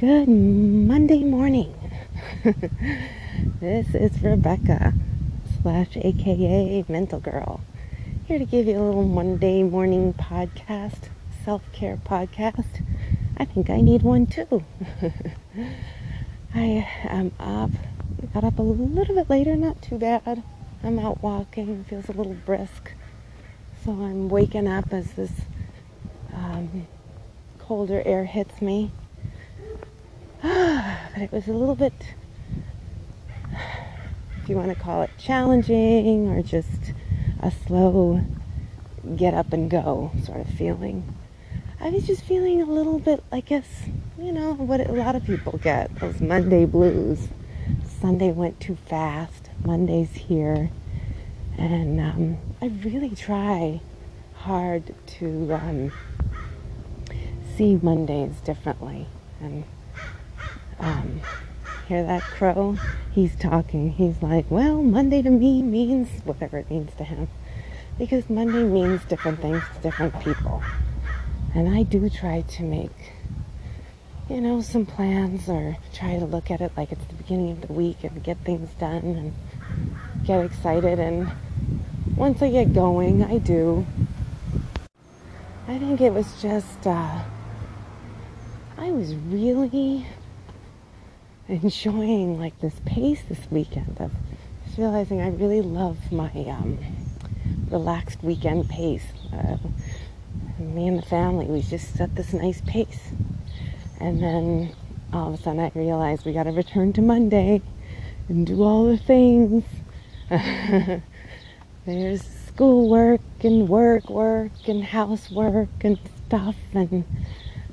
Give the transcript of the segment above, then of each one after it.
Good Monday morning. this is Rebecca slash AKA Mental Girl here to give you a little Monday morning podcast, self care podcast. I think I need one too. I am up, got up a little bit later, not too bad. I'm out walking, feels a little brisk. So I'm waking up as this um, colder air hits me. but it was a little bit, if you want to call it challenging or just a slow get up and go sort of feeling. I was just feeling a little bit, I guess, you know, what a lot of people get those Monday blues. Sunday went too fast, Monday's here. And um, I really try hard to um, see Mondays differently. And um, hear that crow? He's talking. He's like, well, Monday to me means whatever it means to him. Because Monday means different things to different people. And I do try to make, you know, some plans or try to look at it like it's the beginning of the week and get things done and get excited. And once I get going, I do. I think it was just, uh, I was really enjoying like this pace this weekend of just realizing I really love my um, relaxed weekend pace. Uh, me and the family, we just set this nice pace. And then all of a sudden I realized we got to return to Monday and do all the things. There's schoolwork and work, work and housework and stuff. And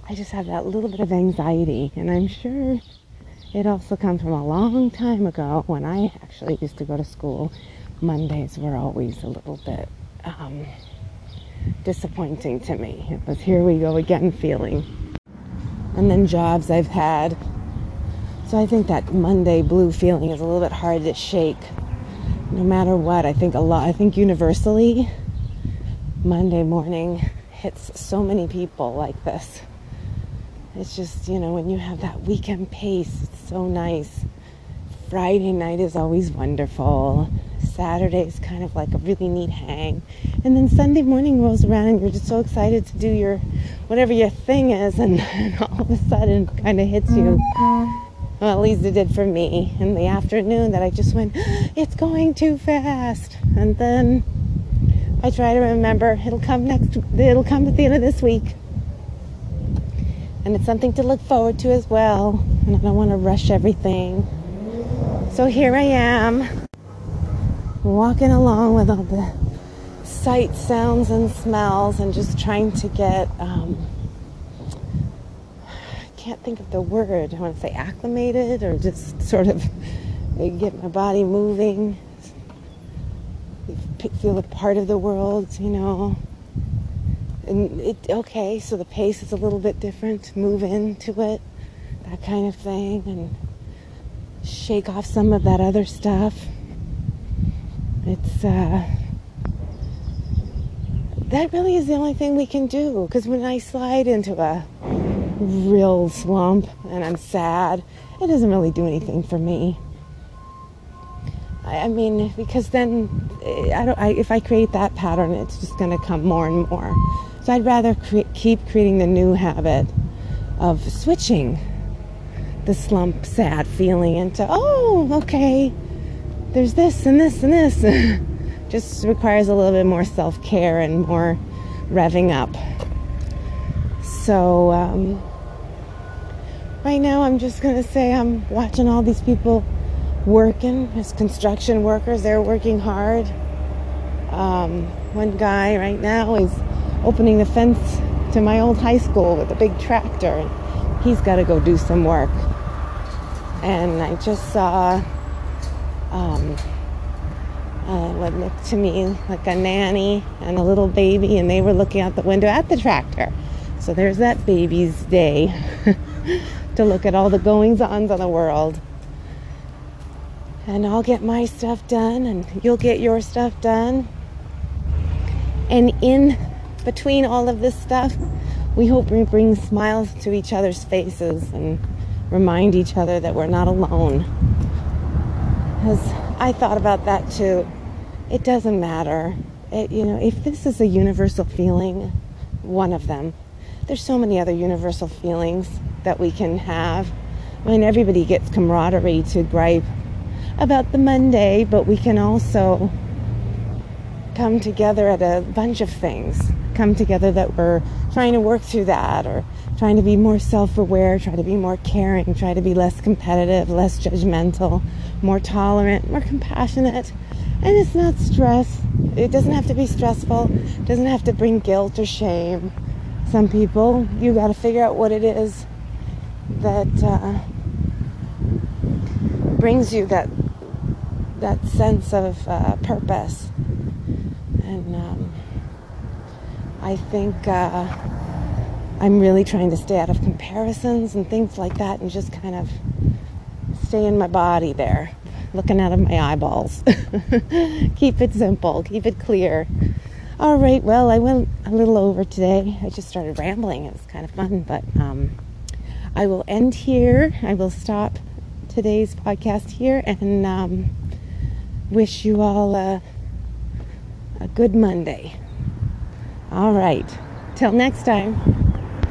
I just have that little bit of anxiety. And I'm sure it also comes from a long time ago when I actually used to go to school. Mondays were always a little bit um, disappointing to me. It was here we go again feeling. And then jobs I've had. So I think that Monday blue feeling is a little bit hard to shake. No matter what, I think a lot, I think universally, Monday morning hits so many people like this. It's just, you know, when you have that weekend pace, it's so nice. Friday night is always wonderful. Saturday is kind of like a really neat hang. And then Sunday morning rolls around and you're just so excited to do your whatever your thing is and, all of a sudden kind of hits you. Well, at least it did for me in the afternoon that I just went, it's going too fast. And then I try to remember it'll come next, it'll come at the end of this week and it's something to look forward to as well. And I don't want to rush everything. So here I am, walking along with all the sights, sounds, and smells, and just trying to get. Um, I can't think of the word. I want to say acclimated, or just sort of get my body moving, feel a part of the world, you know and it okay so the pace is a little bit different move into it that kind of thing and shake off some of that other stuff it's uh that really is the only thing we can do because when i slide into a real slump and i'm sad it doesn't really do anything for me I mean, because then I don't. I, if I create that pattern, it's just going to come more and more. So I'd rather cre- keep creating the new habit of switching the slump, sad feeling into, oh, okay, there's this and this and this. Just requires a little bit more self care and more revving up. So, um, right now, I'm just going to say I'm watching all these people working as construction workers. They're working hard. Um, one guy right now is opening the fence to my old high school with a big tractor. He's got to go do some work. And I just saw um, uh, what looked to me like a nanny and a little baby, and they were looking out the window at the tractor. So there's that baby's day to look at all the goings ons of the world. And I'll get my stuff done, and you'll get your stuff done. And in between all of this stuff, we hope we bring smiles to each other's faces and remind each other that we're not alone. Because I thought about that too. It doesn't matter. It, you know, if this is a universal feeling, one of them, there's so many other universal feelings that we can have. I mean, everybody gets camaraderie to gripe about the Monday, but we can also come together at a bunch of things. Come together that we're trying to work through that or trying to be more self aware, try to be more caring, try to be less competitive, less judgmental, more tolerant, more compassionate. And it's not stress. It doesn't have to be stressful, it doesn't have to bring guilt or shame. Some people, you got to figure out what it is that uh, brings you that that sense of uh, purpose and um, I think uh, I'm really trying to stay out of comparisons and things like that and just kind of stay in my body there, looking out of my eyeballs. keep it simple, keep it clear. All right, well, I went a little over today. I just started rambling. It was kind of fun, but um, I will end here. I will stop today's podcast here and um, wish you all a a good Monday. All right. Till next time.